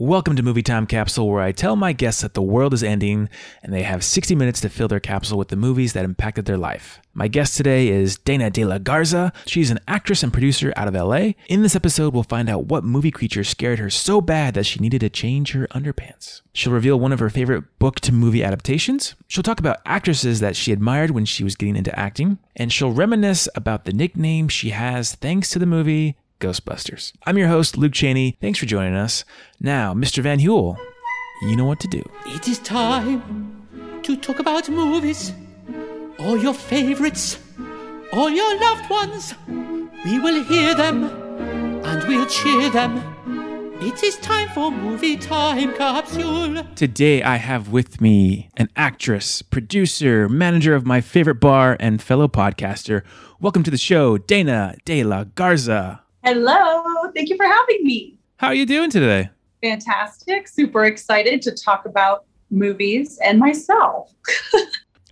Welcome to Movie Time Capsule, where I tell my guests that the world is ending and they have 60 minutes to fill their capsule with the movies that impacted their life. My guest today is Dana de la Garza. She's an actress and producer out of LA. In this episode, we'll find out what movie creature scared her so bad that she needed to change her underpants. She'll reveal one of her favorite book to movie adaptations. She'll talk about actresses that she admired when she was getting into acting. And she'll reminisce about the nickname she has thanks to the movie Ghostbusters. I'm your host, Luke Cheney. Thanks for joining us. Now, Mr. Van Huel, you know what to do. It is time to talk about movies, all your favorites, all your loved ones. We will hear them and we'll cheer them. It is time for Movie Time Capsule. Today, I have with me an actress, producer, manager of my favorite bar, and fellow podcaster. Welcome to the show, Dana de la Garza. Hello. Thank you for having me. How are you doing today? Fantastic. Super excited to talk about movies and myself.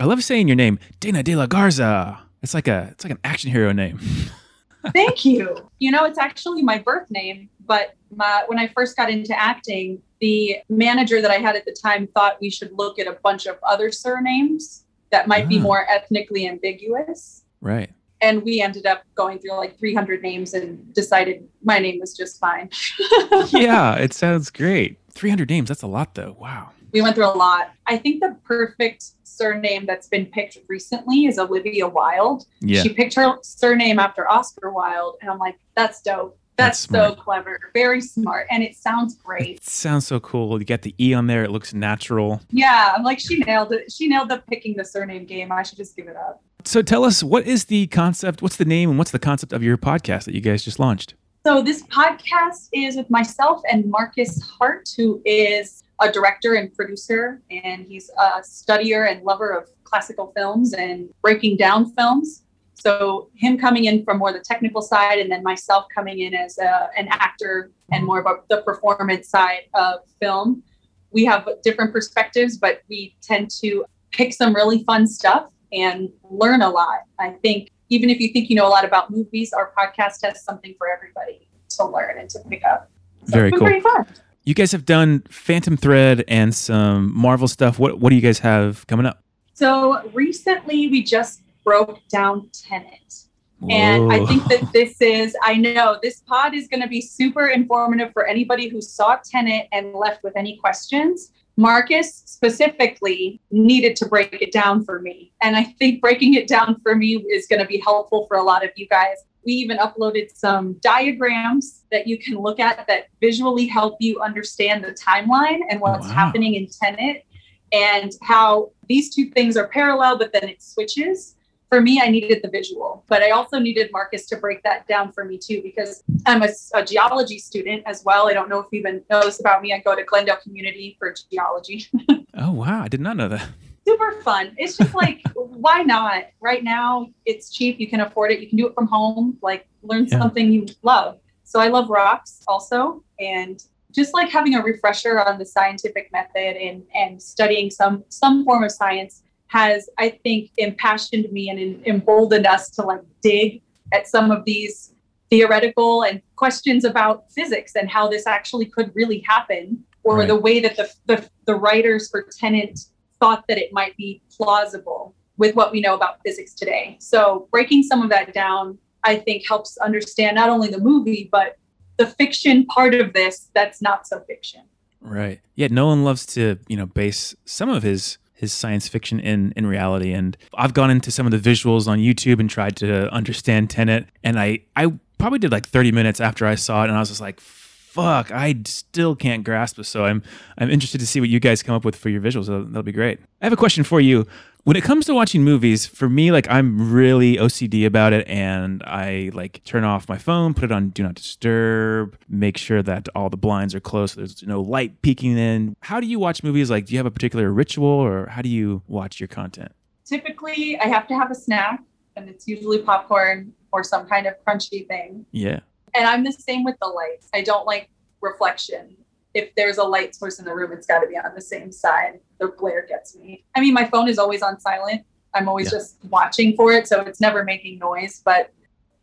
I love saying your name, Dana de la Garza. It's like a it's like an action hero name. Thank you. You know, it's actually my birth name, but my, when I first got into acting, the manager that I had at the time thought we should look at a bunch of other surnames that might be Ah. more ethnically ambiguous. Right. And we ended up going through like 300 names and decided my name was just fine. yeah, it sounds great. 300 names, that's a lot though. Wow. we went through a lot. I think the perfect surname that's been picked recently is Olivia Wilde. Yeah. She picked her surname after Oscar Wilde, and I'm like, that's dope. That's, That's so clever. Very smart. And it sounds great. It sounds so cool. You got the E on there, it looks natural. Yeah, I'm like, she nailed it. She nailed the picking the surname game. I should just give it up. So tell us, what is the concept? What's the name and what's the concept of your podcast that you guys just launched? So this podcast is with myself and Marcus Hart, who is a director and producer, and he's a studier and lover of classical films and breaking down films. So him coming in from more the technical side, and then myself coming in as a, an actor and more of a, the performance side of film. We have different perspectives, but we tend to pick some really fun stuff and learn a lot. I think even if you think you know a lot about movies, our podcast has something for everybody to learn and to pick up. So Very cool. Pretty fun. You guys have done Phantom Thread and some Marvel stuff. What what do you guys have coming up? So recently, we just broke down Tenet. And I think that this is, I know this pod is going to be super informative for anybody who saw Tenet and left with any questions. Marcus specifically needed to break it down for me. And I think breaking it down for me is going to be helpful for a lot of you guys. We even uploaded some diagrams that you can look at that visually help you understand the timeline and what's Wow. happening in Tenet and how these two things are parallel, but then it switches for me, I needed the visual, but I also needed Marcus to break that down for me too, because I'm a, a geology student as well. I don't know if you even knows about me. I go to Glendale Community for geology. Oh wow, I did not know that. Super fun. It's just like, why not? Right now, it's cheap. You can afford it. You can do it from home. Like, learn Yeah. something you love. So I love rocks also, and just like having a refresher on the scientific method and and studying some some form of science has, I think, impassioned me and em- emboldened us to like dig at some of these theoretical and questions about physics and how this actually could really happen, or Right. the way that the, the the writers for Tenet thought that it might be plausible with what we know about physics today. So breaking some of that down, I think, helps understand not only the movie but the fiction part of this that's not so fiction. Right. Yeah, Nolan loves to, you know, base some of his his science fiction in in reality. And I've gone into some of the visuals on YouTube and tried to understand Tenet. And I I probably did like 30 minutes after I saw it and I was just like fuck, I still can't grasp it. So I'm I'm interested to see what you guys come up with for your visuals. That'll, that'll be great. I have a question for you. When it comes to watching movies, for me, like I'm really OCD about it, and I like turn off my phone, put it on Do Not Disturb, make sure that all the blinds are closed, so there's no light peeking in. How do you watch movies? Like, do you have a particular ritual, or how do you watch your content? Typically, I have to have a snack, and it's usually popcorn or some kind of crunchy thing. Yeah, And I'm the same with the lights. I don't like reflection. If there's a light source in the room, it's got to be on the same side. The glare gets me. I mean, my phone is always on silent. I'm always Yeah. just watching for it, so it's never making noise. But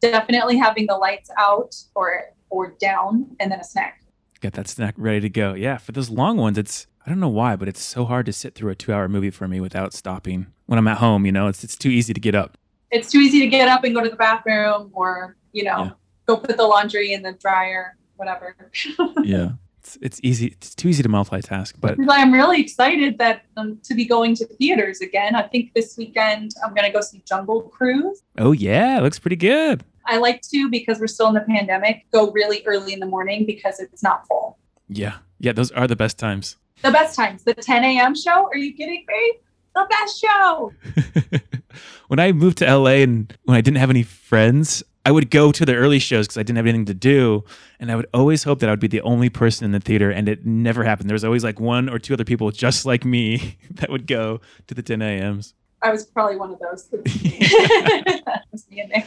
definitely having the lights out or or down, and then a snack. Get that snack ready to go. Yeah, for those long ones, it's I don't know why, but it's so hard to sit through a two-hour movie for me without stopping. When I'm at home, you know, it's it's too easy to get up. It's too easy to get up and go to the bathroom or, you know, Yeah. Go put the laundry in the dryer, whatever. Yeah, it's it's easy. It's too easy to multitask. But I'm really excited that um, to be going to theaters again. I think this weekend I'm going to go see Jungle Cruise. oh yeah, it looks pretty good. I like to because we're still in the pandemic. Go really early in the morning because it's not full. Yeah, yeah, those are the best times. The best times, the 10 a.m. show. Are you kidding me? The best show. when I moved to LA and when I didn't have any friends, I would go to the early shows because I didn't have anything to do. And I would always hope that I would be the only person in the theater. And it never happened. There was always like one or two other people just like me that would go to the 10 a.m.s. I was probably one of those. That was me and Nick.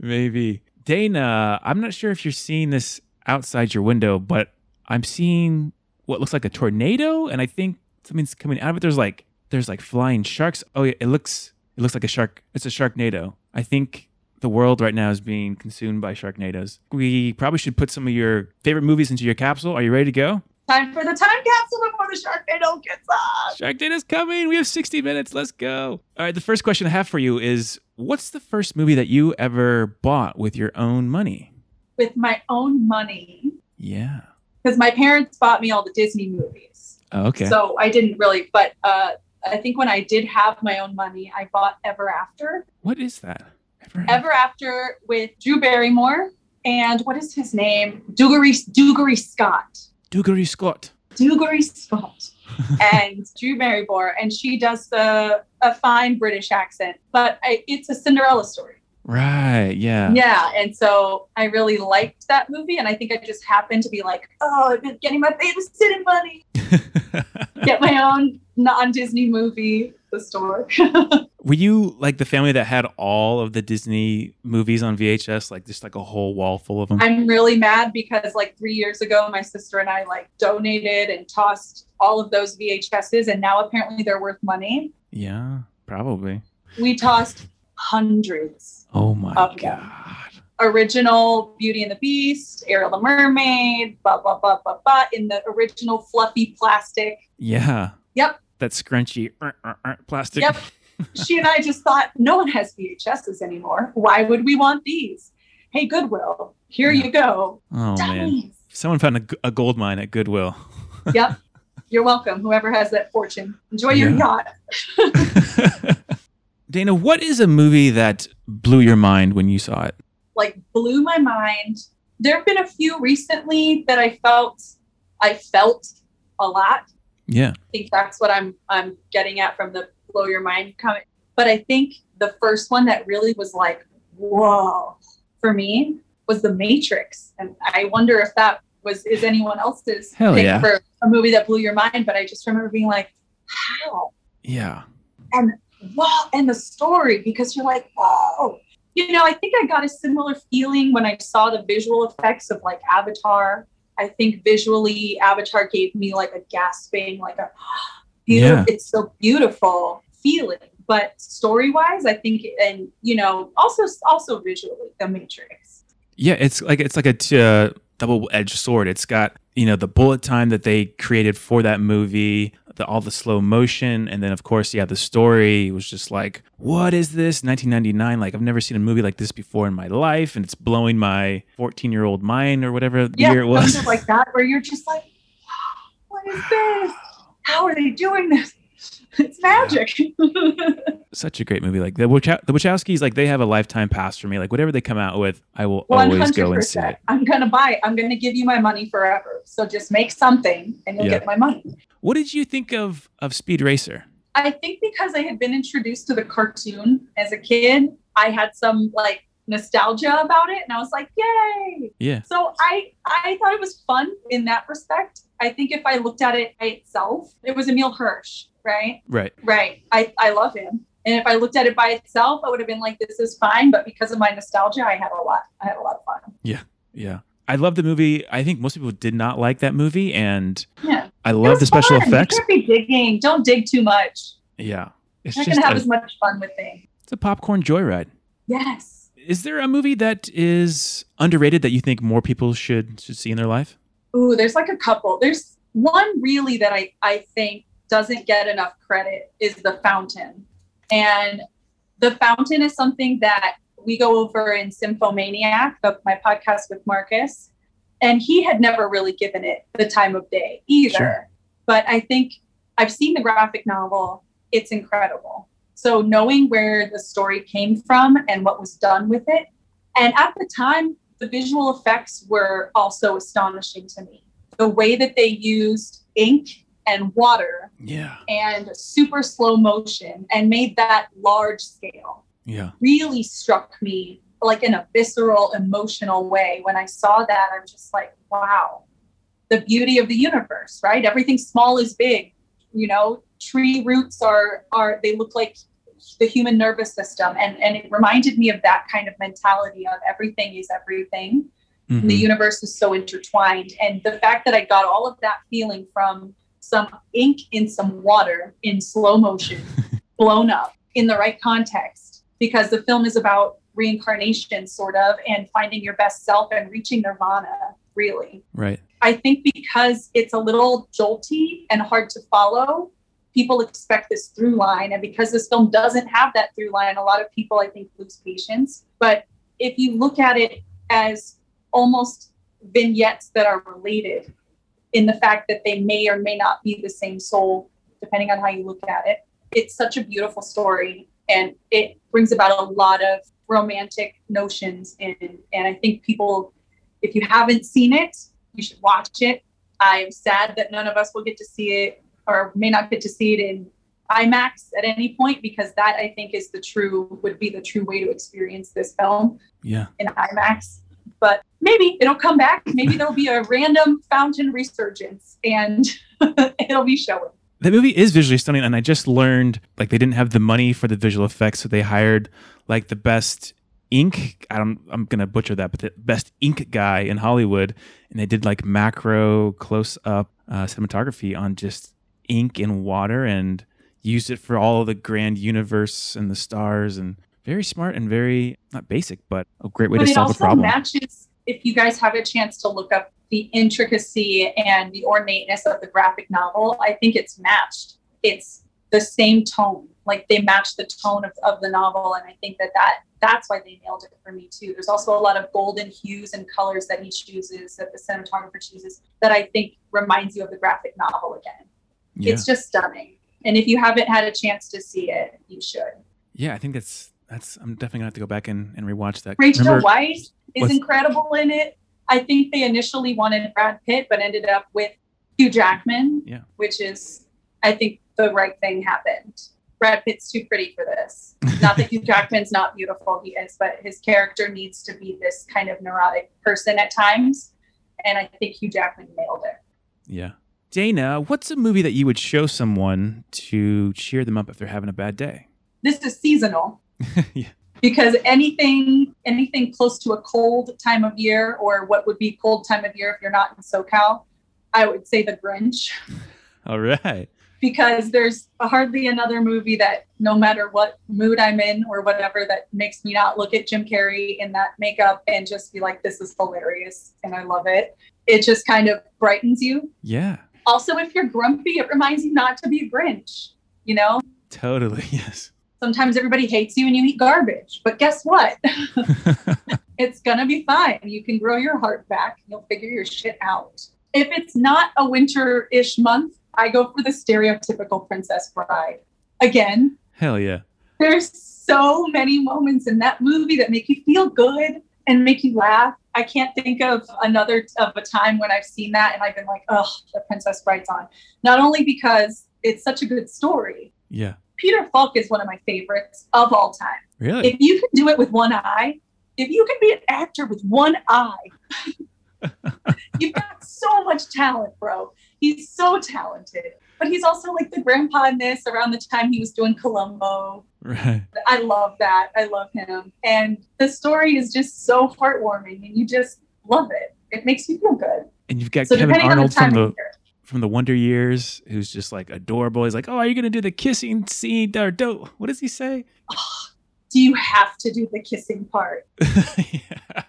Maybe. Dana, I'm not sure if you're seeing this outside your window, but I'm seeing what looks like a tornado. And I think something's coming out of it. There's like, there's like flying sharks. Oh yeah, it looks, it looks like a shark. It's a sharknado. I think the world right now is being consumed by sharknadoes. We probably should put some of your favorite movies into your capsule. Are you ready to go? Time for the time capsule before the Sharknado gets up. Sharknado's coming. We have 60 minutes. Let's go. All right. The first question I have for you is what's the first movie that you ever bought with your own money? With my own money, Yeah. because my parents bought me all the Disney movies. Oh, okay. So I didn't really, but uh, I think when I did have my own money, I bought Ever After. what is that? Ever Ever After with Drew Barrymore and what is his name? Dougray Dougray Scott. Dougray Scott. Dougray Scott and Drew Barrymore, and she does the a fine British accent, but I, it's a Cinderella story. Right. Yeah. Yeah, and so I really liked that movie, and I think I just happened to be like, oh, I've been getting my babysitting money, get my own non-Disney movie, the store. Were you like the family that had all of the Disney movies on VHS, like just like a whole wall full of them? I'm really mad because like three years ago, my sister and I like donated and tossed all of those VHSs, and now apparently they're worth money. yeah, probably. We tossed hundreds. Oh my Of them. god. Original Beauty and the Beast, Ariel the Mermaid, blah blah blah blah blah, in the original fluffy plastic. Yeah. Yep. That scrunchy uh, uh, uh, plastic. Yep. she and I just thought, no one has VHSs anymore. Why would we want these? Hey, Goodwill, here Yeah. you go. Oh man. Someone found a gold mine at Goodwill. Yep. You're welcome, whoever has that fortune. Enjoy your Yeah. yacht. Dana, what is a movie that blew your mind when you saw it? Like blew my mind. There have been a few recently that I felt I felt a lot. Yeah. I think that's what I'm I'm getting at from the blow your mind comment. But I think the first one that really was like, whoa, for me was The Matrix. And I wonder if that was is anyone else's Hell pick yeah. for a movie that blew your mind. But I just remember being like, how? Yeah. And wow, and the story because you're like, whoa. You know, I think I got a similar feeling when I saw the visual effects of like Avatar. I think visually, Avatar gave me like a gasping, like a beautiful, Yeah. it's so beautiful feeling. But story wise, I think, and you know, also also visually, The Matrix. Yeah, it's like it's like a t- uh, double-edged sword. It's got you know the bullet time that they created for that movie, the, all the slow motion, and then of course, yeah, the story was just like, what is this? 1999. Like I've never seen a movie like this before in my life, and it's blowing my 14-year-old mind or whatever Yeah, year it was. something like that, where you're just like, what is this? How are they doing this? It's magic. Such a great movie. Like the Wachow- the Wachowskis, like they have a lifetime pass for me. Like whatever they come out with, I will One always go and see it. I'm gonna buy it. I'm gonna give you my money forever. So just make something, and you'll Yeah. get my money. What did you think of of Speed Racer? I think because I had been introduced to the cartoon as a kid, I had some like nostalgia about it, and I was like, "Yay!" Yeah. So I I thought it was fun in that respect. I think if I looked at it by itself, it was Emile Hirsch, right? Right. Right. I I love him. And if I looked at it by itself, I would have been like, "This is fine." But because of my nostalgia, I had a lot. I had a lot of fun. Yeah. Yeah. I love the movie. I think most people did not like that movie, and Yeah. I love the special fun. effects. You be digging. Don't dig too much. Yeah. It's You're not gonna have a, as much fun with things. it's a popcorn joyride. Yes. Is there a movie that is underrated that you think more people should should see in their life? Ooh, there's like a couple. There's one really that I, I think doesn't get enough credit is the fountain. And the fountain is something that we go over in Symphomaniac, my podcast with Marcus. And he had never really given it the time of day either. Sure. But I think I've seen the graphic novel, it's incredible. So knowing where the story came from and what was done with it. And at the time, the visual effects were also astonishing to me. The way that they used ink and water yeah. and super slow motion and made that large scale. Yeah. Really struck me like in a visceral emotional way. When i saw that i'm just like wow the beauty of the universe right? Everything small is big. You know tree roots are are they look like the human nervous system. And and it reminded me of that kind of mentality of everything is everything. Mm-hmm. the universe is so intertwined. And the fact that i got all of that feeling from some ink in some water in slow motion blown up in the right context because the film is about reincarnation sort of and finding your best self and reaching nirvana really right i think because it's a little jolty and hard to follow people expect this through line. And because this film doesn't have that through line, a lot of people, I think, lose patience. But if you look at it as almost vignettes that are related in the fact that they may or may not be the same soul, depending on how you look at it, it's such a beautiful story. And it brings about a lot of romantic notions. And, and I think people, if you haven't seen it, you should watch it. I'm sad that none of us will get to see it or may not get to see it in IMAX at any point because that I think is the true would be the true way to experience this film. Yeah. In IMAX. But maybe it'll come back. Maybe there'll be a random fountain resurgence and it'll be showing. That movie is visually stunning, and I just learned like they didn't have the money for the visual effects, so they hired like the best ink. I don't, I'm gonna butcher that, but the best ink guy in Hollywood, and they did like macro close up uh, cinematography on just ink and water and used it for all the grand universe and the stars and very smart and very not basic but a great way but to solve a problem matches if you guys have a chance to look up the intricacy and the ornateness of the graphic novel i think it's matched it's the same tone like they match the tone of, of the novel and i think that that that's why they nailed it for me too there's also a lot of golden hues and colors that he chooses that the cinematographer chooses that i think reminds you of the graphic novel again yeah. It's just stunning. And if you haven't had a chance to see it, you should. Yeah, I think that's that's I'm definitely gonna have to go back and, and rewatch that. Rachel Remember, Weisz is incredible in it. I think they initially wanted Brad Pitt, but ended up with Hugh Jackman. Yeah. Which is I think the right thing happened. Brad Pitt's too pretty for this. Not that Hugh Jackman's not beautiful, he is, but his character needs to be this kind of neurotic person at times. And I think Hugh Jackman nailed it. Yeah. Dana, what's a movie that you would show someone to cheer them up if they're having a bad day? This is seasonal. yeah. Because anything anything close to a cold time of year or what would be cold time of year if you're not in SoCal, I would say The Grinch. All right. Because there's hardly another movie that no matter what mood I'm in or whatever that makes me not look at Jim Carrey in that makeup and just be like, this is hilarious and I love it. It just kind of brightens you. Yeah. Also, if you're grumpy, it reminds you not to be a Grinch, you know? Totally, yes. Sometimes everybody hates you and you eat garbage, but guess what? it's going to be fine. You can grow your heart back. You'll figure your shit out. If it's not a winter ish month, I go for the stereotypical Princess Bride. Again. Hell yeah. There's so many moments in that movie that make you feel good and make you laugh I can't think of another of a time when I've seen that and I've been like, oh, the Princess Bride's on. Not only because it's such a good story. Yeah. Peter Falk is one of my favorites of all time. Really? If you can do it with one eye, if you can be an actor with one eye, you've got so much talent, bro. He's so talented. But he's also like the grandpa in this around the time he was doing Columbo. Right. I love that. I love him. And the story is just so heartwarming and you just love it. It makes you feel good. And you've got so Kevin Arnold the from the from the Wonder Years, who's just like adorable. He's like, "Oh, are you gonna do the kissing scene?" Or do what does he say? Oh, do you have to do the kissing part? that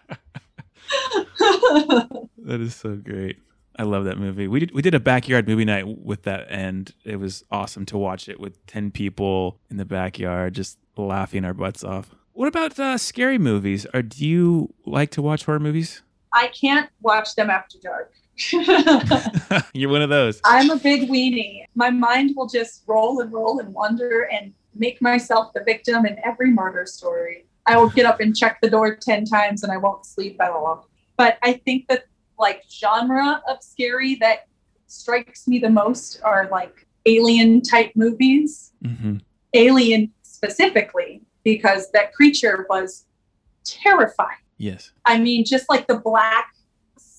is so great. I love that movie. We did we did a backyard movie night with that, and it was awesome to watch it with ten people in the backyard, just laughing our butts off. What about uh, scary movies? Or do you like to watch horror movies? I can't watch them after dark. You're one of those. I'm a big weenie. My mind will just roll and roll and wonder and make myself the victim in every murder story. I will get up and check the door 10 times and I won't sleep at all. But I think that like genre of scary that strikes me the most are like alien type movies. hmm Alien specifically because that creature was terrifying. Yes. I mean, just like the black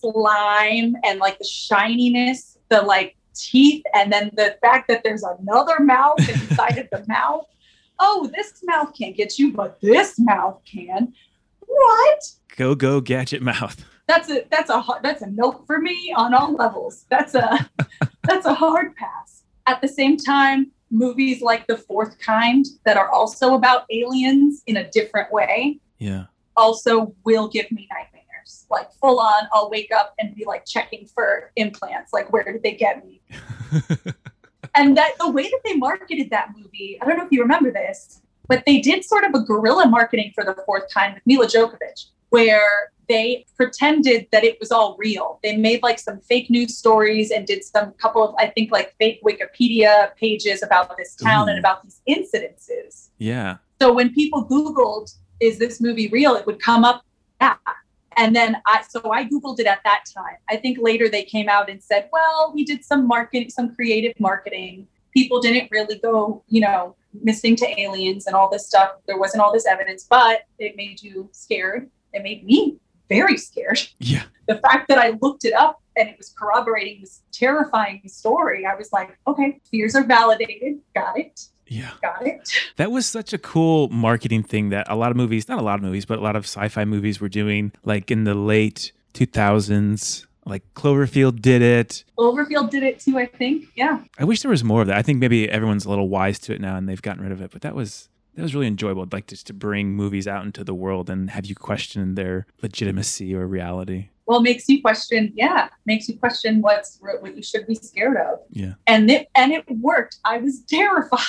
slime and like the shininess, the like teeth, and then the fact that there's another mouth inside of the mouth. Oh, this mouth can't get you, but this mouth can. What? Go go gadget mouth. That's a that's a that's a note for me on all levels. That's a that's a hard pass. At the same time, movies like The Fourth Kind that are also about aliens in a different way Yeah. also will give me nightmares. Like full on, I'll wake up and be like checking for implants. Like, where did they get me? And that the way that they marketed that movie, I don't know if you remember this, but they did sort of a guerrilla marketing for the fourth time with Milla Jovovich, where they pretended that it was all real. They made like some fake news stories and did some couple of, I think, like fake Wikipedia pages about this town and about these incidences. yeah. So when people Googled, is this movie real? It would come up, yeah. And then I, so I Googled it at that time. I think later they came out and said, well, we did some marketing, some creative marketing. People didn't really go, you know, missing to aliens and all this stuff. There wasn't all this evidence, but it made you scared. It made me very scared. Yeah. The fact that I looked it up and it was corroborating this terrifying story, I was like, okay, fears are validated. Got it. Yeah. Got it. That was such a cool marketing thing that a lot of movies, not a lot of movies, but a lot of sci-fi movies were doing like in the late 2000s. Like Cloverfield did it. Cloverfield did it too, I think. Yeah. I wish there was more of that. I think maybe everyone's a little wise to it now and they've gotten rid of it, but that was that was really enjoyable. Like just to bring movies out into the world and have you question their legitimacy or reality. Well, it makes you question, yeah, makes you question what's what you should be scared of. Yeah. And it and it worked. I was terrified.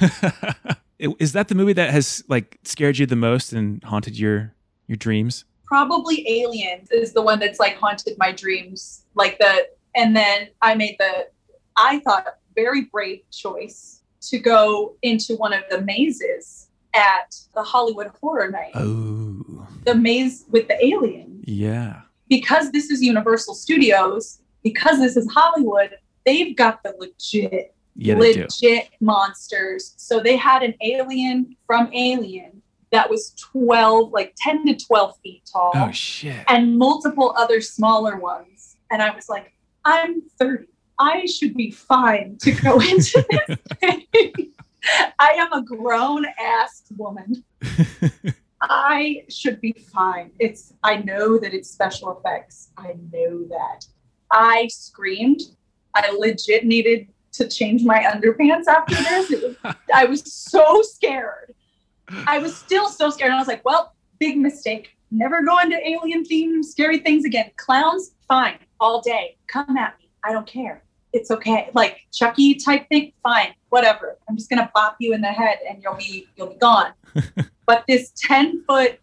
Is that the movie that has like scared you the most and haunted your your dreams? Probably Aliens is the one that's like haunted my dreams. Like the and then I made the I thought very brave choice to go into one of the mazes at the Hollywood Horror Night. Oh, The maze with the alien. yeah. Because this is Universal Studios, because this is Hollywood, they've got the legit, Yeah, they do. legit monsters. So they had an alien from Alien that was 12, like 10 to 12 feet tall, Oh shit. and multiple other smaller ones. And I was like, I'm 30. I should be fine to go into this thing. I am a grown ass woman. I should be fine. It's I know that it's special effects. I know that. I screamed. I legit needed to change my underpants after this. It was, I was so scared. I was still so scared. And I was like, well, big mistake. Never going to alien themed scary things again. Clowns, fine, all day. Come at me. I don't care. It's okay. Like Chucky type thing, fine, whatever. I'm just gonna bop you in the head and you'll be you'll be gone. but this 10 foot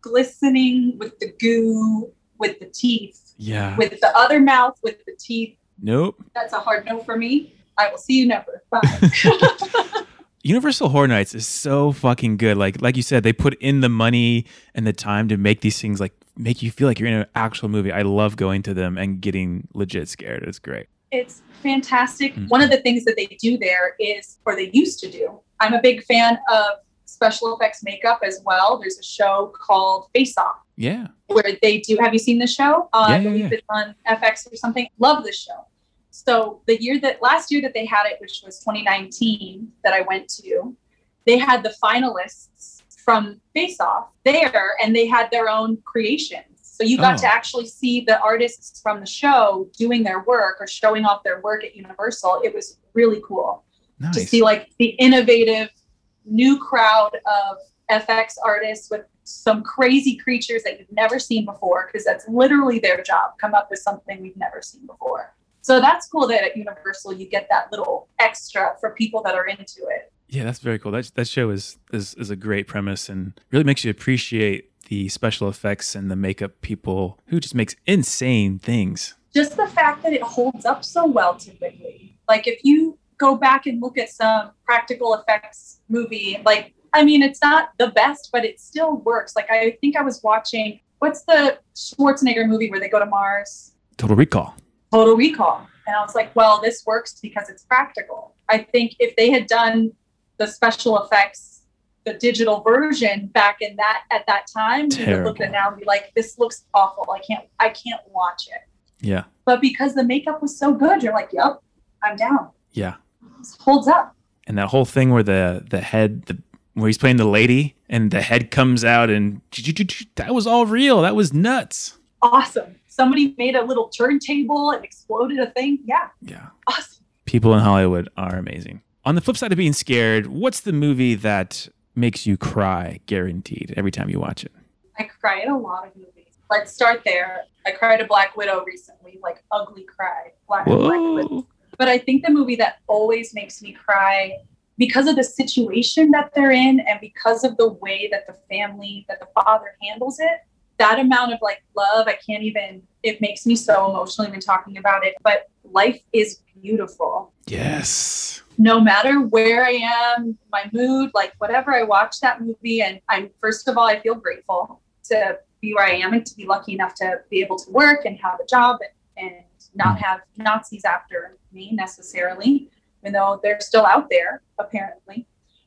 glistening with the goo, with the teeth, yeah. with the other mouth, with the teeth, Nope. that's a hard no for me. I will see you never. Bye. Universal Horror Nights is so fucking good. Like like you said, they put in the money and the time to make these things like make you feel like you're in an actual movie. I love going to them and getting legit scared. It's great. It's fantastic. Mhm. One of the things that they do there is, or they used to do, I'm a big fan of special effects makeup as well. There's a show called Face Off Yeah. where they do. Have you seen the show? Uh, Yeah, I believe yeah. it's on FX or something. Love this show. So the year that last year that they had it, which was 2019, that I went to, they had the finalists from Face Off there, and they had their own creations. So you got Oh. to actually see the artists from the show doing their work or showing off their work at Universal. It was really cool to see like the innovative new crowd of FX artists with some crazy creatures that you've never seen before, because that's literally their job, come up with something we've never seen before. So that's cool that at Universal you get that little extra for people that are into it. Yeah, that's very cool. That that show is is is a great premise and really makes you appreciate the special effects and the makeup people who just makes insane things. Just the fact that it holds up so well typically. Like if you go back and look at some practical effects movie, like I mean it's not the best, but it still works. Like I think I was watching what's the Schwarzenegger movie where they go to Mars? Total Recall. Total Recall. And I was like, well, this works because it's practical. I think if they had done the special effects, the digital version back in that at that time, we would look at it now and be like, this looks awful. I can't I can't watch it. Yeah. But because the makeup was so good, you're like, yep, I'm down. Yeah. This holds up. And that whole thing where the the head the where he's playing the lady and the head comes out and that was all real. That was nuts. Awesome. Somebody made a little turntable and exploded a thing. Yeah. Yeah. Awesome. People in Hollywood are amazing. On the flip side of being scared, what's the movie that makes you cry guaranteed every time you watch it? I cry at a lot of movies. Let's start there. I cried at Black Widow recently, like ugly cry. Black, Black Widow. But I think the movie that always makes me cry because of the situation that they're in and because of the way that the family, that the father handles it, that amount of like love, I can't even, it makes me so emotional even talking about it. But life is beautiful. Yes. No matter where I am, my mood, like whatever, I watch that movie and I'm, first of all, I feel grateful to be where I am and to be lucky enough to be able to work and have a job and, and not mm. have Nazis after me necessarily, even though they're still out there apparently,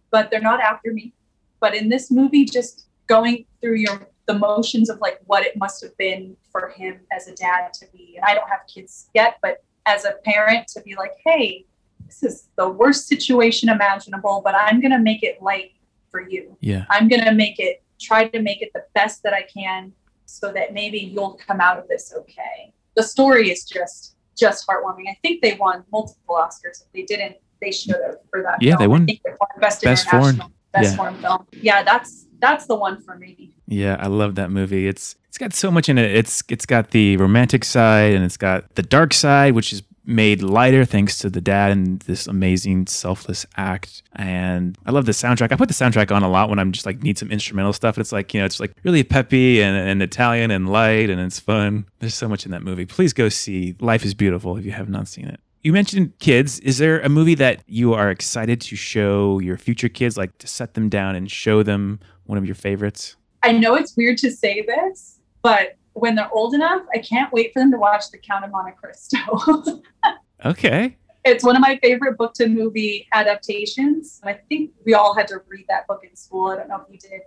but they're not after me. But in this movie, just going through your the motions of like what it must have been for him as a dad to be, and I don't have kids yet, but as a parent to be like, hey, this is the worst situation imaginable, but I'm gonna make it light for you. Yeah. I'm gonna make it try to make it the best that I can so that maybe you'll come out of this okay. The story is just just heartwarming. I think they won multiple Oscars. If they didn't, they should have for that. Yeah, film. they won. They won best, best foreign, best yeah. foreign film. Yeah, that's that's the one for me. Yeah, I love that movie. It's it's got so much in it. It's it's got the romantic side and it's got the dark side, which is made lighter thanks to the dad and this amazing selfless act. And I love the soundtrack. I put the soundtrack on a lot when I'm just like need some instrumental stuff. It's like, you know, it's like really peppy and, and Italian and light and it's fun. There's so much in that movie. Please go see Life is Beautiful if you have not seen it. You mentioned kids. Is there a movie that you are excited to show your future kids, like to set them down and show them one of your favorites? I know it's weird to say this, but when they're old enough, I can't wait for them to watch The Count of Monte Cristo. okay. It's one of my favorite book to movie adaptations. I think we all had to read that book in school. I don't know if you did.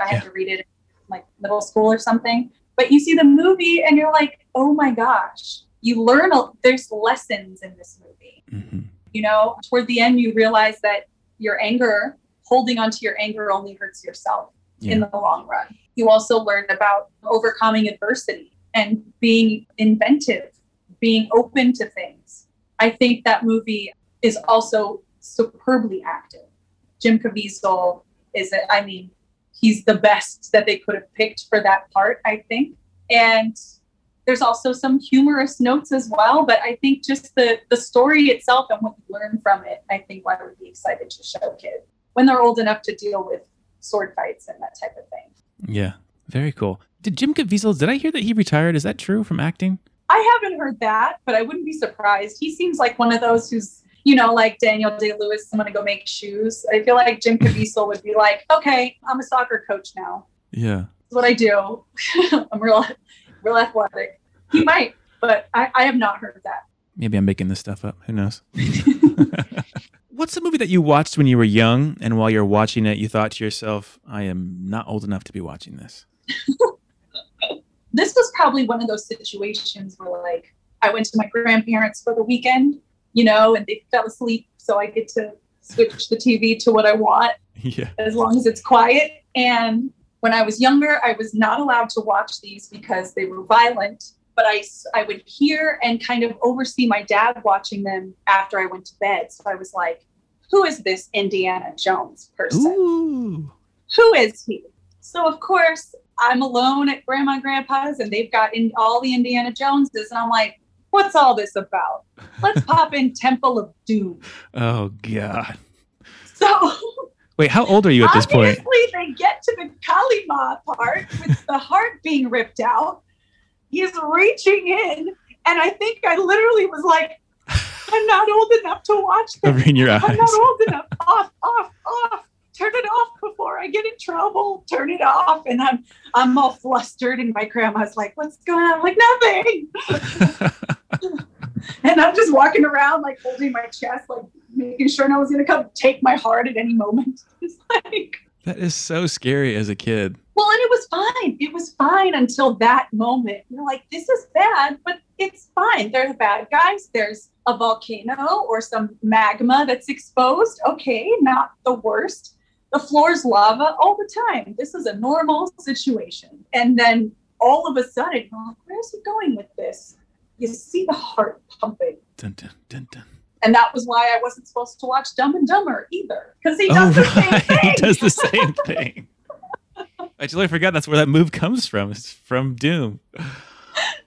I had yeah. to read it in like middle school or something. But you see the movie and you're like, oh my gosh, you learn, a, there's lessons in this movie. Mm-hmm. You know, toward the end, you realize that your anger, holding onto your anger only hurts yourself yeah. in the long run. You also learn about overcoming adversity and being inventive, being open to things. I think that movie is also superbly acted. Jim Caviezel is, a, I mean, he's the best that they could have picked for that part, I think. And there's also some humorous notes as well, but I think just the the story itself and what you learn from it, I think I would be excited to show kids when they're old enough to deal with sword fights and that type of thing. Yeah, very cool. Did Jim Caviezel? Did I hear that he retired? Is that true from acting? I haven't heard that, but I wouldn't be surprised. He seems like one of those who's you know, like Daniel Day Lewis, I'm gonna go make shoes. I feel like Jim Caviezel would be like, okay, I'm a soccer coach now. Yeah. That's what I do. I'm real real athletic. He might, but I, I have not heard that. Maybe I'm making this stuff up. Who knows? What's the movie that you watched when you were young, and while you're watching it, you thought to yourself, "I am not old enough to be watching this." this was probably one of those situations where, like, I went to my grandparents for the weekend, you know, and they fell asleep, so I get to switch the TV to what I want, yeah. as long as it's quiet. And when I was younger, I was not allowed to watch these because they were violent. But I, I would hear and kind of oversee my dad watching them after I went to bed. So I was like, who is this Indiana Jones person? Ooh. who is he? So of course I'm alone at grandma and grandpa's and they've got in all the Indiana Joneses. And I'm like, what's all this about? Let's pop in Temple of Doom. Oh God. So Wait, how old are you at this point? obviously they get to the Kali Ma part with the heart being ripped out. He's reaching in, and I think I literally was like, I'm not old enough to watch this. Covering your I'm eyes. not old enough. Off, off, off. Turn it off before I get in trouble. Turn it off. And I'm I'm all flustered, and my grandma's like, "What's going on?" I'm like, "Nothing." And I'm just walking around, like holding my chest, like making sure no one's gonna come take my heart at any moment. It's like, that is so scary as a kid. well, and it was fine. It was fine until that moment. You're like, this is bad, but it's fine. They're the bad guys. There's a volcano or some magma that's exposed. Okay, not the worst. The floor's lava all the time. This is a normal situation. And then all of a sudden, like, where's he going with this? You see the heart pumping. Dun, dun, dun, dun. And that was why I wasn't supposed to watch Dumb and Dumber either, because he Oh, does the same right. thing. he does the same thing. I totally forgot that's where that move comes from. It's from Doom.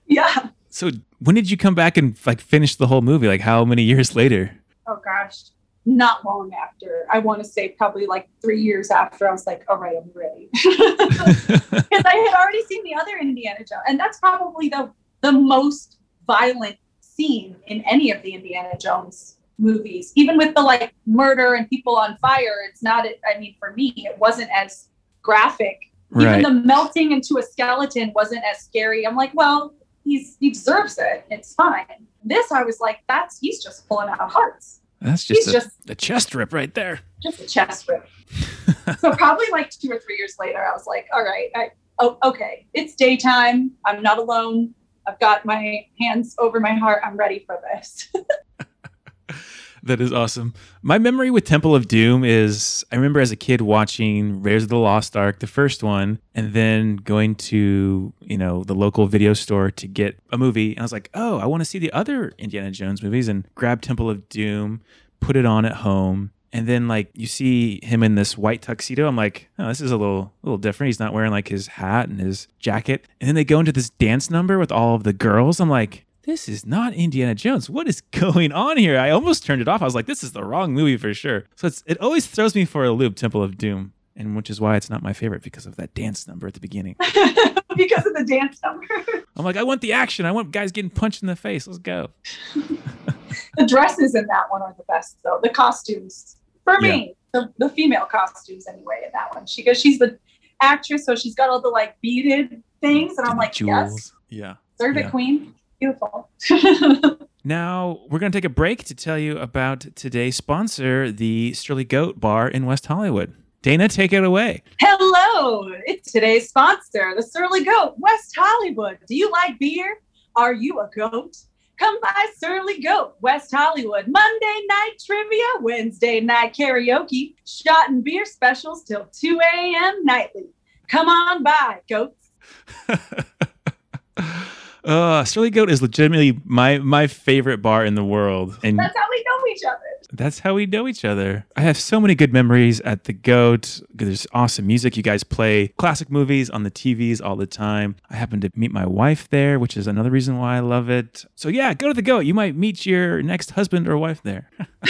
Yeah. So when did you come back and like finish the whole movie? Like how many years later? Oh gosh. Not long after. I want to say probably like three years after. I was like, all right, I'm ready. Because I had already seen the other Indiana Jones, and that's probably the the most violent scene in any of the Indiana Jones movies. Even with the like murder and people on fire, it's not. I mean, for me, it wasn't as graphic. Even right. the melting into a skeleton wasn't as scary. I'm like, well, he's he deserves it. It's fine. This, I was like, that's he's just pulling out hearts. That's just a, just a chest rip right there. just a chest rip. so probably like two or three years later, I was like, all right, I, oh, okay, it's daytime. I'm not alone. I've got my hands over my heart. I'm ready for this. That is awesome. My memory with Temple of Doom is I remember as a kid watching Raiders of the Lost Ark, the first one, and then going to, you know, the local video store to get a movie. And I was like, oh, I want to see the other Indiana Jones movies and grab Temple of Doom, put it on at home. And then like you see him in this white tuxedo. I'm like, oh, this is a little a little different. He's not wearing like his hat and his jacket. And then they go into this dance number with all of the girls. I'm like, this is not Indiana Jones. What is going on here? I almost turned it off. I was like, this is the wrong movie for sure. So it's, it always throws me for a loop, Temple of Doom, and which is why it's not my favorite because of that dance number at the beginning. because of the dance number. I'm like, I want the action. I want guys getting punched in the face. Let's go. the dresses in that one are the best, though. The costumes, for me, the, the female costumes anyway in that one. She goes, she's the actress, so she's got all the like beaded things, and I'm like, yes, Yeah. serve it, Yeah. queen. Beautiful. Now we're going to take a break to tell you about today's sponsor, the Surly Goat Bar in West Hollywood. Dana, take it away. Hello, it's today's sponsor, the Surly Goat, West Hollywood. Do you like beer? Are you a goat? Come by Surly Goat, West Hollywood. Monday night trivia, Wednesday night karaoke, shot and beer specials till 2 a.m. nightly. Come on by, goats. uh, Surly Goat is legitimately my my favorite bar in the world, and That's how we know each other. That's how we know each other. I have so many good memories at the Goat. There's awesome music. You guys play classic movies on the TVs all the time. I happen to meet my wife there, which is another reason why I love it. So yeah, go to the Goat. You might meet your next husband or wife there.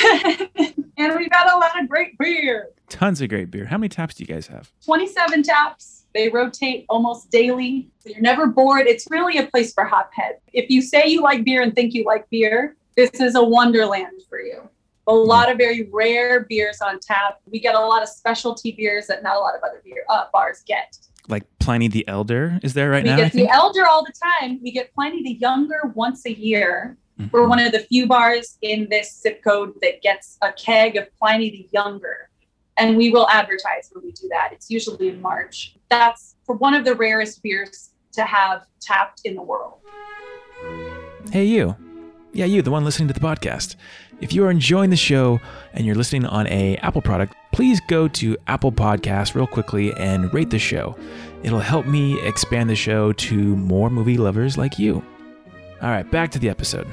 and we got a lot of great beer. Tons of great beer. How many taps do you guys have? 27 taps. They rotate almost daily. So you're never bored. It's really a place for hopheads. If you say you like beer and think you like beer, this is a wonderland for you. A lot of very rare beers on tap. We get a lot of specialty beers that not a lot of other beer uh, bars get. Like Pliny the Elder is there right we now? I get the elder all the time. We get Pliny the Younger once a year. Mhm. We're one of the few bars in this zip code that gets a keg of Pliny the Younger. And we will advertise when we do that. It's usually in March. That's for one of the rarest beers to have tapped in the world. Hey, you. Yeah, you, the one listening to the podcast. If you are enjoying the show and you're listening on a Apple product, please go to Apple Podcasts real quickly and rate the show. It'll help me expand the show to more movie lovers like you. All right, back to the episode.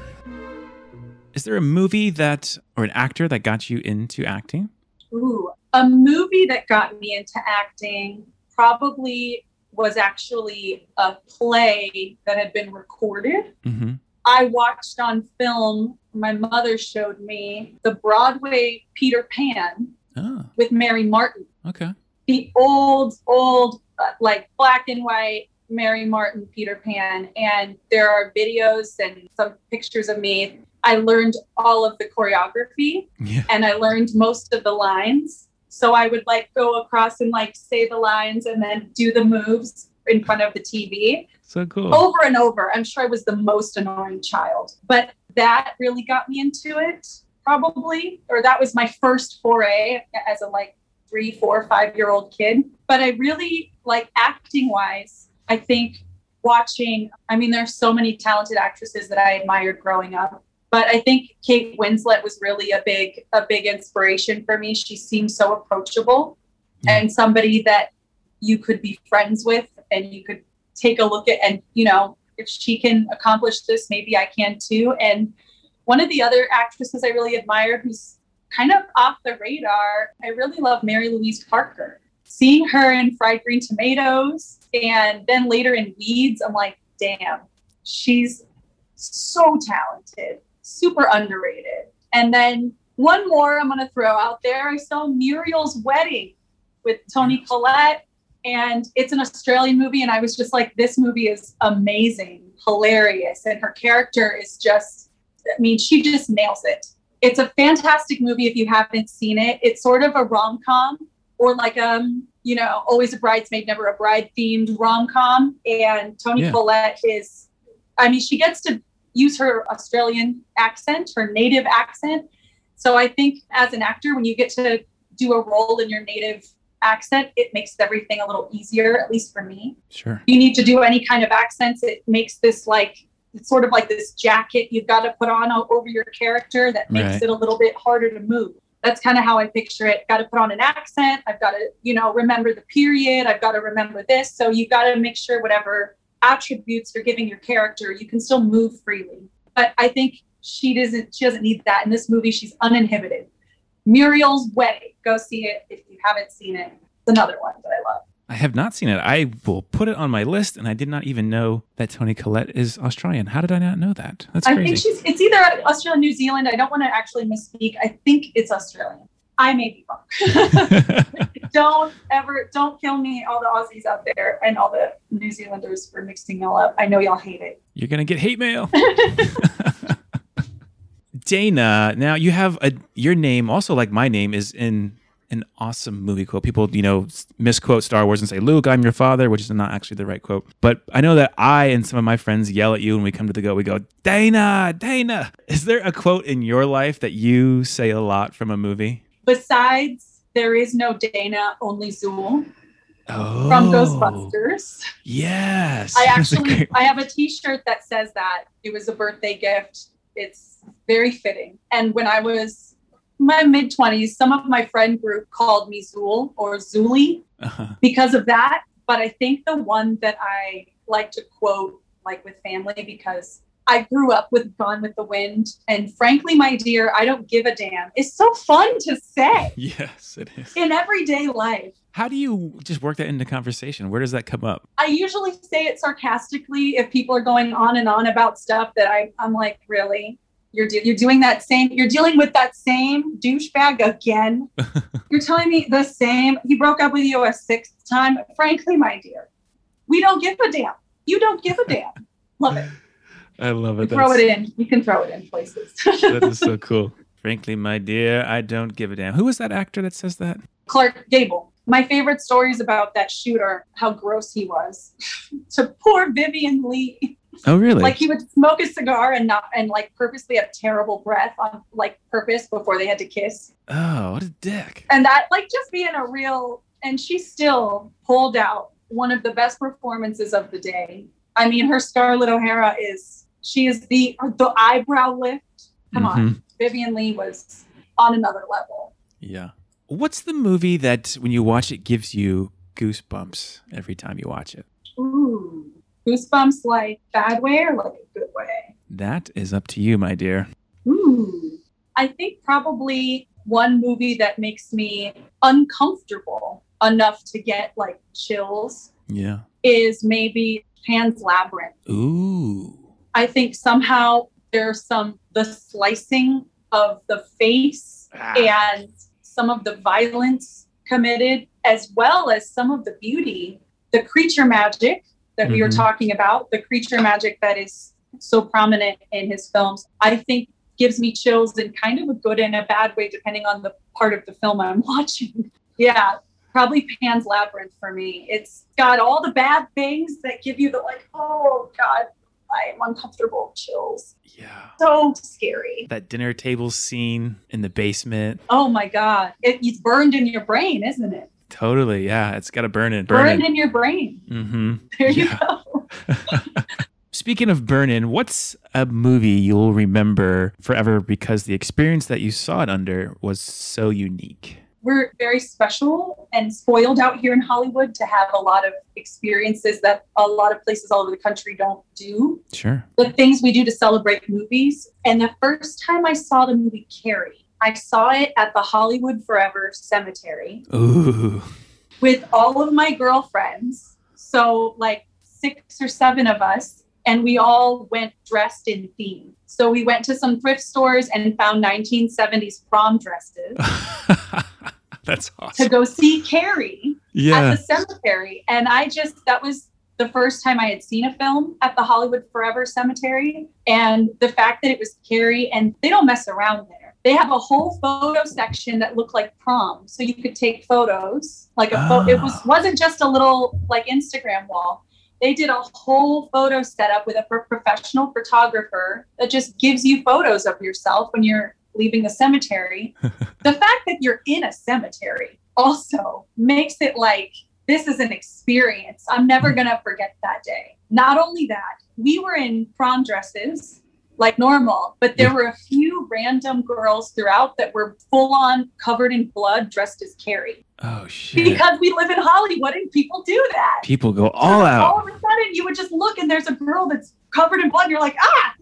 Is there a movie that or an actor that got you into acting? Ooh, A movie that got me into acting probably was actually a play that had been recorded. hmm I watched on film, my mother showed me the Broadway Peter Pan Oh, with Mary Martin. okay. The old, old, uh, like black and white Mary Martin Peter Pan. And there are videos and some pictures of me. I learned all of the choreography Yeah. and I learned most of the lines. So I would like go across and like say the lines and then do the moves in front of the TV So cool. over and over. I'm sure I was the most annoying child, but that really got me into it, probably, or that was my first foray as a like three, four, five year old kid. But I really like acting wise. I think watching. I mean, there's so many talented actresses that I admired growing up. But I think Kate Winslet was really a big, a big inspiration for me. She seemed so approachable Yeah. and somebody that you could be friends with and you could take a look at and you know if she can accomplish this maybe i can too. And one of the other actresses i really admire who's kind of off the radar i really love mary louise parker. Seeing her in fried green tomatoes and then later in weeds i'm like damn she's so talented super underrated. And then one more i'm going to throw out there. I saw muriel's wedding with toni collette and it's an Australian movie. And I was just like, this movie is amazing, hilarious, and her character is just, I mean, she just nails it. It's a fantastic movie if you haven't seen it. It's sort of a rom com or like um, you know, always a bridesmaid, never a bride themed rom com. And Toni Yeah. Collette is, I mean, she gets to use her Australian accent, her native accent. So I think as an actor, when you get to do a role in your native accent, it makes everything a little easier, at least for me. Sure. You need to do any kind of accents, it makes this like it's sort of like this jacket you've got to put on over your character that makes Right. it a little bit harder to move. That's kind of how I picture it. Got to put on an accent. I've got to, you know, remember the period. I've got to remember this. So you've got to make sure whatever attributes you're giving your character, you can still move freely. But I think she doesn't. She doesn't need that in this movie. She's uninhibited. Muriel's Wedding. Go see it if you haven't seen it. It's another one that I love. I have not seen it. I will put it on my list, and I did not even know that Toni Collette is Australian. How did I not know that? That's crazy. I think she's. It's either Australia, or New Zealand. I don't want to actually misspeak. I think it's Australian. I may be wrong. don't ever, don't kill me, all the Aussies out there and all the New Zealanders for mixing y'all up. I know y'all hate it. You're gonna get hate mail. Dana, now you have a your name also like my name is in an awesome movie quote. People, you know, misquote Star Wars and say, "Luke, I'm your father," which is not actually the right quote. But I know that I and some of my friends yell at you when we come to the go. We go, "Dana, Dana." Is there a quote in your life that you say a lot from a movie? Besides, there is no Dana, only Zuul Oh, from Ghostbusters. Yes, I actually, I have a T-shirt that says that it was a birthday gift. It's very fitting. And when I was my mid twenties, some of my friend group called me Zuul or Zuli Uh-huh. because of that. But I think the one that I like to quote, like with family, because I grew up with Gone with the Wind, and frankly, my dear, I don't give a damn. It's so fun to say Yes, it is. in everyday life. How do you just work that into conversation? Where does that come up? I usually say it sarcastically if people are going on and on about stuff that I, I'm like, really? You're, do- you're doing that same, you're dealing with that same douchebag again. you're telling me the same, he broke up with you a sixth time. Frankly, my dear, we don't give a damn. You don't give a damn. Love it. I love You throw it in. You can throw it in places. that is so cool. Frankly, my dear, I don't give a damn. Who is that actor that says that? Clark Gable. My favorite stories about that shooter, how gross he was to poor Vivien Leigh. Oh, really? like he would smoke a cigar and not and like purposely have terrible breath on like purpose before they had to kiss oh, what a dick. and that like just being a real and she still pulled out one of the best performances of the day i mean her scarlett o'hara is she is the the eyebrow lift come on Mhm. vivien leigh was on another level Yeah. What's the movie that when you watch it gives you goosebumps every time you watch it? ooh goosebumps like bad way or like a good way That is up to you, my dear. Ooh. I think probably one movie that makes me uncomfortable enough to get like chills Yeah. is maybe Pan's Labyrinth. Ooh. I think somehow there's some the slicing of the face Ah. and some of the violence committed, as well as some of the beauty, the creature magic that we were mm-hmm. talking about, the creature magic that is so prominent in his films, I think gives me chills in kind of a good and a bad way, depending on the part of the film I'm watching. Yeah, probably Pan's Labyrinth for me. It's got all the bad things that give you the like, oh God, I am uncomfortable chills. Yeah. So scary. That dinner table scene in the basement. Oh my God. It, it's burned in your brain, isn't it? Totally. Yeah. It's got to burn it. Burn Burned it. in your brain. Mm-hmm. There you go. Speaking of burn-in, what's a movie you'll remember forever because the experience that you saw it under was so unique? We're very special and spoiled out here in Hollywood to have a lot of experiences that a lot of places all over the country don't do. Sure. the things we do to celebrate movies. And the first time I saw the movie Carrie, I saw it at the Hollywood Forever Cemetery Ooh. with all of my girlfriends. So, like six or seven of us, and we all went dressed in theme. So, we went to some thrift stores and found 1970s prom dresses That's awesome. to go see Carrie Yeah. at the cemetery. And I just, that was the first time I had seen a film at the Hollywood Forever Cemetery. And the fact that it was Carrie, and they don't mess around there. They have a whole photo section that looked like prom. So you could take photos. Like a photo, it was Ah. wasn't just a little like Instagram wall. They did a whole photo setup with a professional photographer that just gives you photos of yourself when you're leaving the cemetery. the fact that you're in a cemetery also makes it like this is an experience. I'm never hmm. going to forget that day. Not only that, we were in prom dresses like normal, but there were a few random girls throughout that were full on covered in blood dressed as Carrie oh shit. because we live in Hollywood and people do that. People go all All out. All of a sudden, you would just look and there's a girl that's covered in blood. And you're like, ah,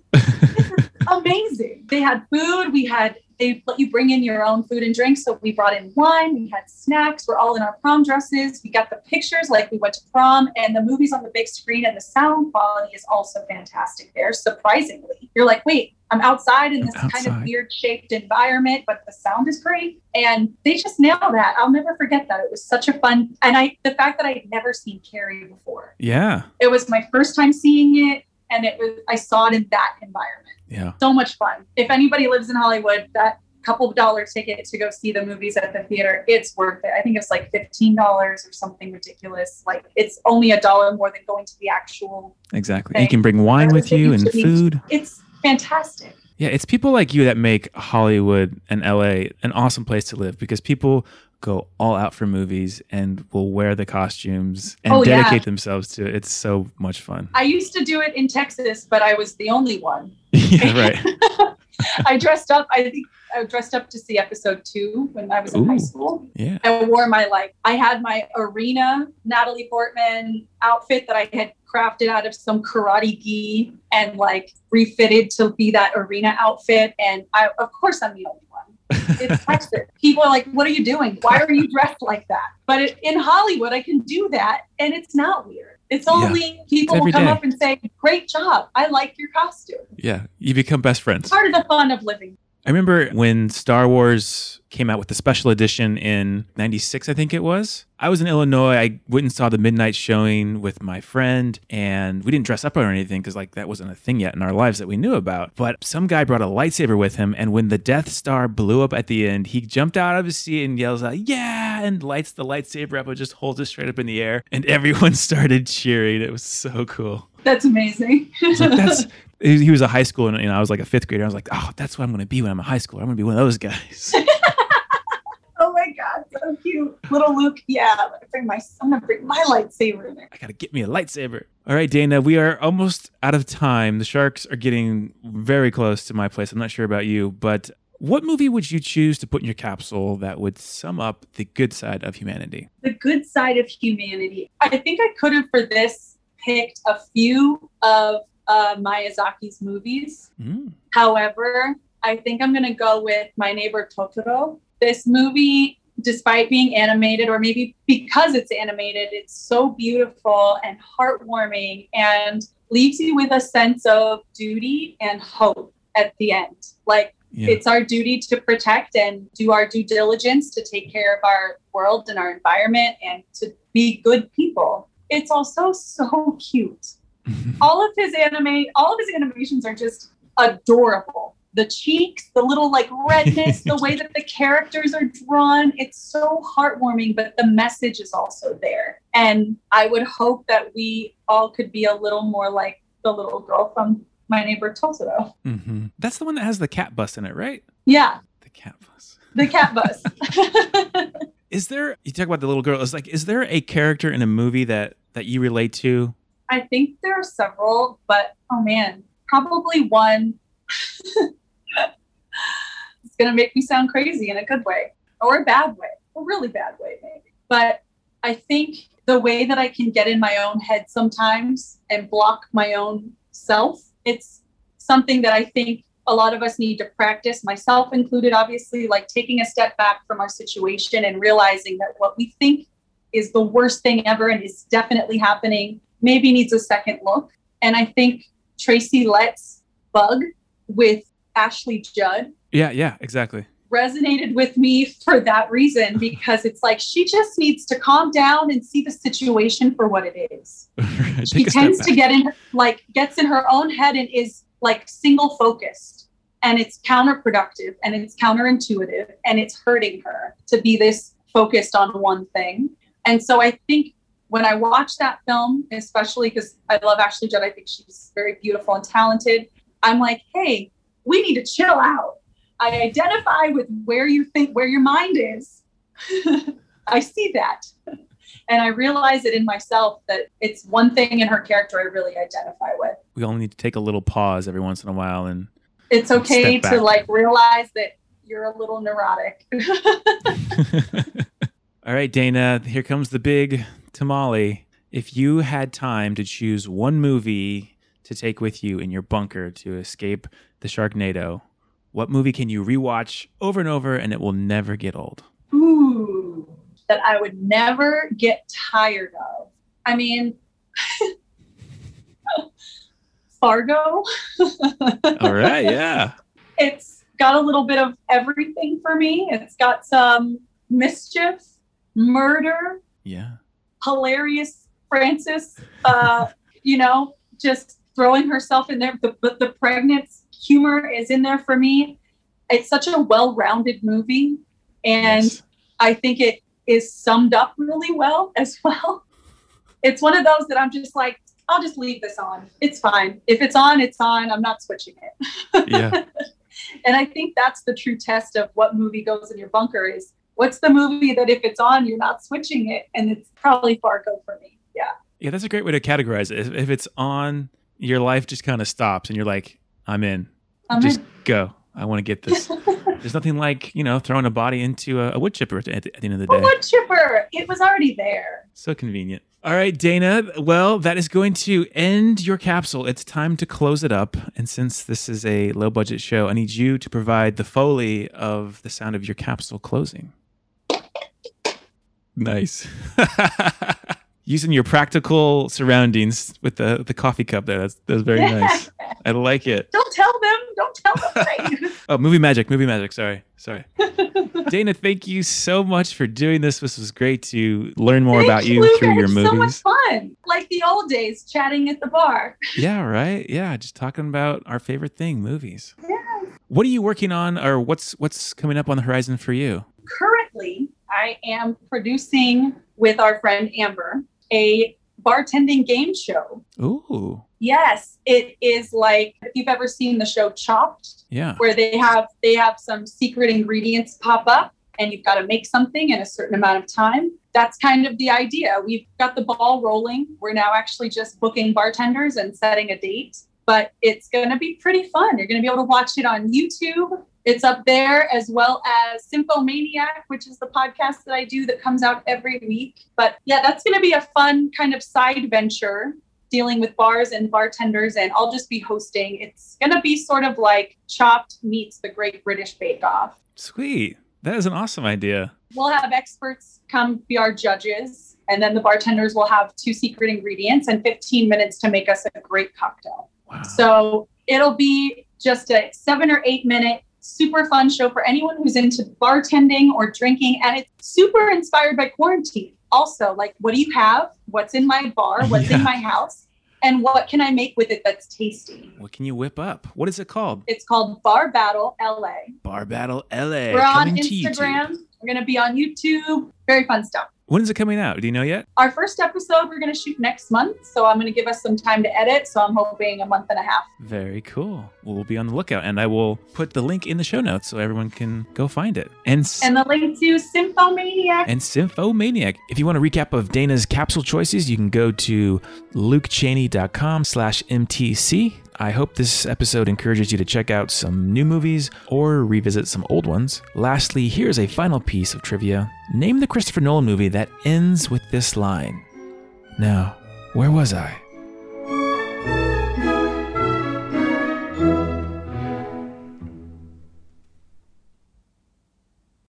amazing. They had food. We had, they let you bring in your own food and drinks. So we brought in wine. We had snacks. We're all in our prom dresses. We got the pictures like we went to prom and the movie's on the big screen and the sound quality is also fantastic there, surprisingly. You're like, wait, I'm outside in this kind of weird shaped environment, but the sound is great. And they just nailed that. I'll never forget that. It was such a fun, and I, the fact that I'd never seen Carrie before, yeah. it was my first time seeing it. And it was, I saw it in that environment Yeah. so much fun. If anybody lives in Hollywood, that couple of dollar ticket to go see the movies at the theater, it's worth it. I think it's like fifteen dollars or something ridiculous. Like it's only a dollar more than going to the actual. Exactly. Okay. You can bring wine with you and food. It's fantastic. Yeah, it's people like you that make Hollywood and LA an awesome place to live because people go all out for movies and will wear the costumes and Oh, yeah. dedicate themselves to it. It's so much fun. I used to do it in Texas, but I was the only one. yeah, right. I dressed up. I think I dressed up to see episode two when I was in high school. Yeah. I wore my like I had my arena Natalie Portman outfit that I had crafted out of some karate gi and like refitted to be that arena outfit. And I of course I'm the only one. It's Texas. People are like, "What are you doing? Why are you dressed like that?" But it, in Hollywood, I can do that, and it's not weird. It's Yeah. only people every will come day. up and say, "Great job! I like your costume." Yeah. You become best friends. Part of the fun of living. I remember when Star Wars came out with the special edition in 96, I think it was. I was in Illinois. I went and saw the midnight showing with my friend, and we didn't dress up or anything because, like, that wasn't a thing yet in our lives that we knew about. But some guy brought a lightsaber with him, and when the Death Star blew up at the end, he jumped out of his seat and yells out, Yeah! and lights the lightsaber up and just holds it straight up in the air. And everyone started cheering. It was so cool. That's amazing. Like, that's he he was a high school and you know, I was like a fifth grader. I was like, oh, that's what I'm going to be when I'm a high schooler. I'm going to be one of those guys. oh my god, so cute, little Luke. Yeah, bring my. I'm gonna bring my lightsaber there. I got to get me a lightsaber. All right, Dana, we are almost out of time. The sharks are getting very close to my place. I'm not sure about you, but what movie would you choose to put in your capsule that would sum up the good side of humanity? the good side of humanity. I think I could have for this picked a few of uh, Miyazaki's movies. Mm. However, I think I'm going to go with My Neighbor Totoro this movie, despite being animated, or maybe because it's animated, it's so beautiful and heartwarming and leaves you with a sense of duty and hope at the end. Like Yeah. it's our duty to protect and do our due diligence to take care of our world and our environment and to be good people. It's also so cute. All of his anime, all of his animations are just adorable. The cheeks, the little like redness, the way that the characters are drawn, it's so heartwarming, but the message is also there. And I would hope that we all could be a little more like the little girl from My Neighbor Totoro. hmm That's the one that has the cat bus in it, right? Yeah, The cat bus. the cat bus. Is there? You talk about the little girl. Is like, is there a character in a movie that that you relate to? I think there are several, but oh man, probably one. it's going to make me sound crazy in a good way or a bad way, a really bad way, maybe. But I think the way that I can get in my own head sometimes and block my own self, it's something that I think a lot of us need to practice, myself included, obviously, like taking a step back from our situation and realizing that what we think is the worst thing ever and is definitely happening maybe needs a second look. And I think Tracy Letts Bug with Ashley Judd Yeah, yeah, exactly. resonated with me for that reason because it's like she just needs to calm down and see the situation for what it is. She Take a step tends to get in her- like gets in her own head and is like single focused and it's counterproductive and it's counterintuitive and it's hurting her to be this focused on one thing. And so I think when I watch that film, especially because I love Ashley Judd, I think she's very beautiful and talented. I'm like, hey, we need to chill out. I identify with where you think, where your mind is. I see that. And I realize it in myself that it's one thing in her character I really identify with. we all need to take a little pause every once in a while and It's okay to like realize that you're a little neurotic. all right dana here comes the big tamale if you had time to choose one movie to take with you in your bunker to escape the sharknado what movie can you rewatch over and over and it will never get old Ooh, that I would never get tired of. I mean, Fargo. all right yeah it's got a little bit of everything for me. It's got some mischief, murder, yeah hilarious Frances, uh, you know, just throwing herself in there. The, but the pregnant humor is in there for me. It's such a well rounded movie. And Yes. I think it is summed up really well as well. It's one of those that I'm just like, I'll just leave this on. It's fine. If it's on, it's on. I'm not switching it. yeah and I think that's the true test of what movie goes in your bunker is what's the movie that if it's on, you're not switching it? And it's probably Fargo for me. Yeah. yeah that's a great way to categorize it if, if it's on your life just kind of stops and you're like i'm in I'm just in. go i want to get this there's nothing like you know throwing a body into a, a wood chipper at the, at the end of the A day wood chipper. It was already there. So convenient. All right, Dana. Well, that is going to end your capsule. It's time to close it up. And since this is a low budget show, I need you to provide the foley of the sound of your capsule closing. Nice. Using your practical surroundings with the, the coffee cup there. That's, that's very nice. I like it. Don't tell them. Don't tell them. Oh, movie magic, movie magic. Sorry. Sorry. Dana, thank you so much for doing this. This was great to learn more about Thank you through your It's So much fun. Like the old days, chatting at the bar. Yeah, right. Yeah, just talking about our favorite thing, movies. Yeah. What are you working on, or what's what's coming up on the horizon for you? Currently, I am producing with our friend Amber a bartending game show. Ooh, Yes, it is like if you've ever seen the show Chopped, yeah. where they have they have some secret ingredients pop up and you've got to make something in a certain amount of time. That's kind of the idea. We've got the ball rolling. We're now actually just booking bartenders and setting a date, but it's going to be pretty fun. You're going to be able to watch it on YouTube. It's up there as well as Symphomaniac, which is the podcast that I do that comes out every week. But yeah, that's going to be a fun kind of side venture dealing with bars and bartenders, and I'll just be hosting. It's going to be sort of like Chopped meets the Great British Bake Off. Sweet. That is an awesome idea. We'll have experts come be our judges, and then the bartenders will have two secret ingredients and 15 minutes to make us a great cocktail. Wow. So it'll be just a seven or eight minute super fun show for anyone who's into bartending or drinking. And it's super inspired by quarantine. Also, like, what do you have? What's in my bar? What's Yeah. in my house? And what can I make with it that's tasty? What can you whip up? What is it called? It's called Bar Battle LA. Bar Battle LA. We're on coming to Instagram. We're going to be on YouTube. Very fun stuff. When is it coming out? Do you know yet? Our first episode we're going to shoot next month. So I'm going to give us some time to edit. So I'm hoping a month and a half. Very cool. Well, we'll be on the lookout, and I will put the link in the show notes so everyone can go find it. And s- And the link to Symphomaniac. and Symphomaniac. If you want a recap of Dana's capsule choices, you can go to lukechaney.com slash MTC. I hope this episode encourages you to check out some new movies or revisit some old ones. Lastly, here's a final piece of trivia. Name the Christopher Nolan movie that ends with this line. Now, where was I?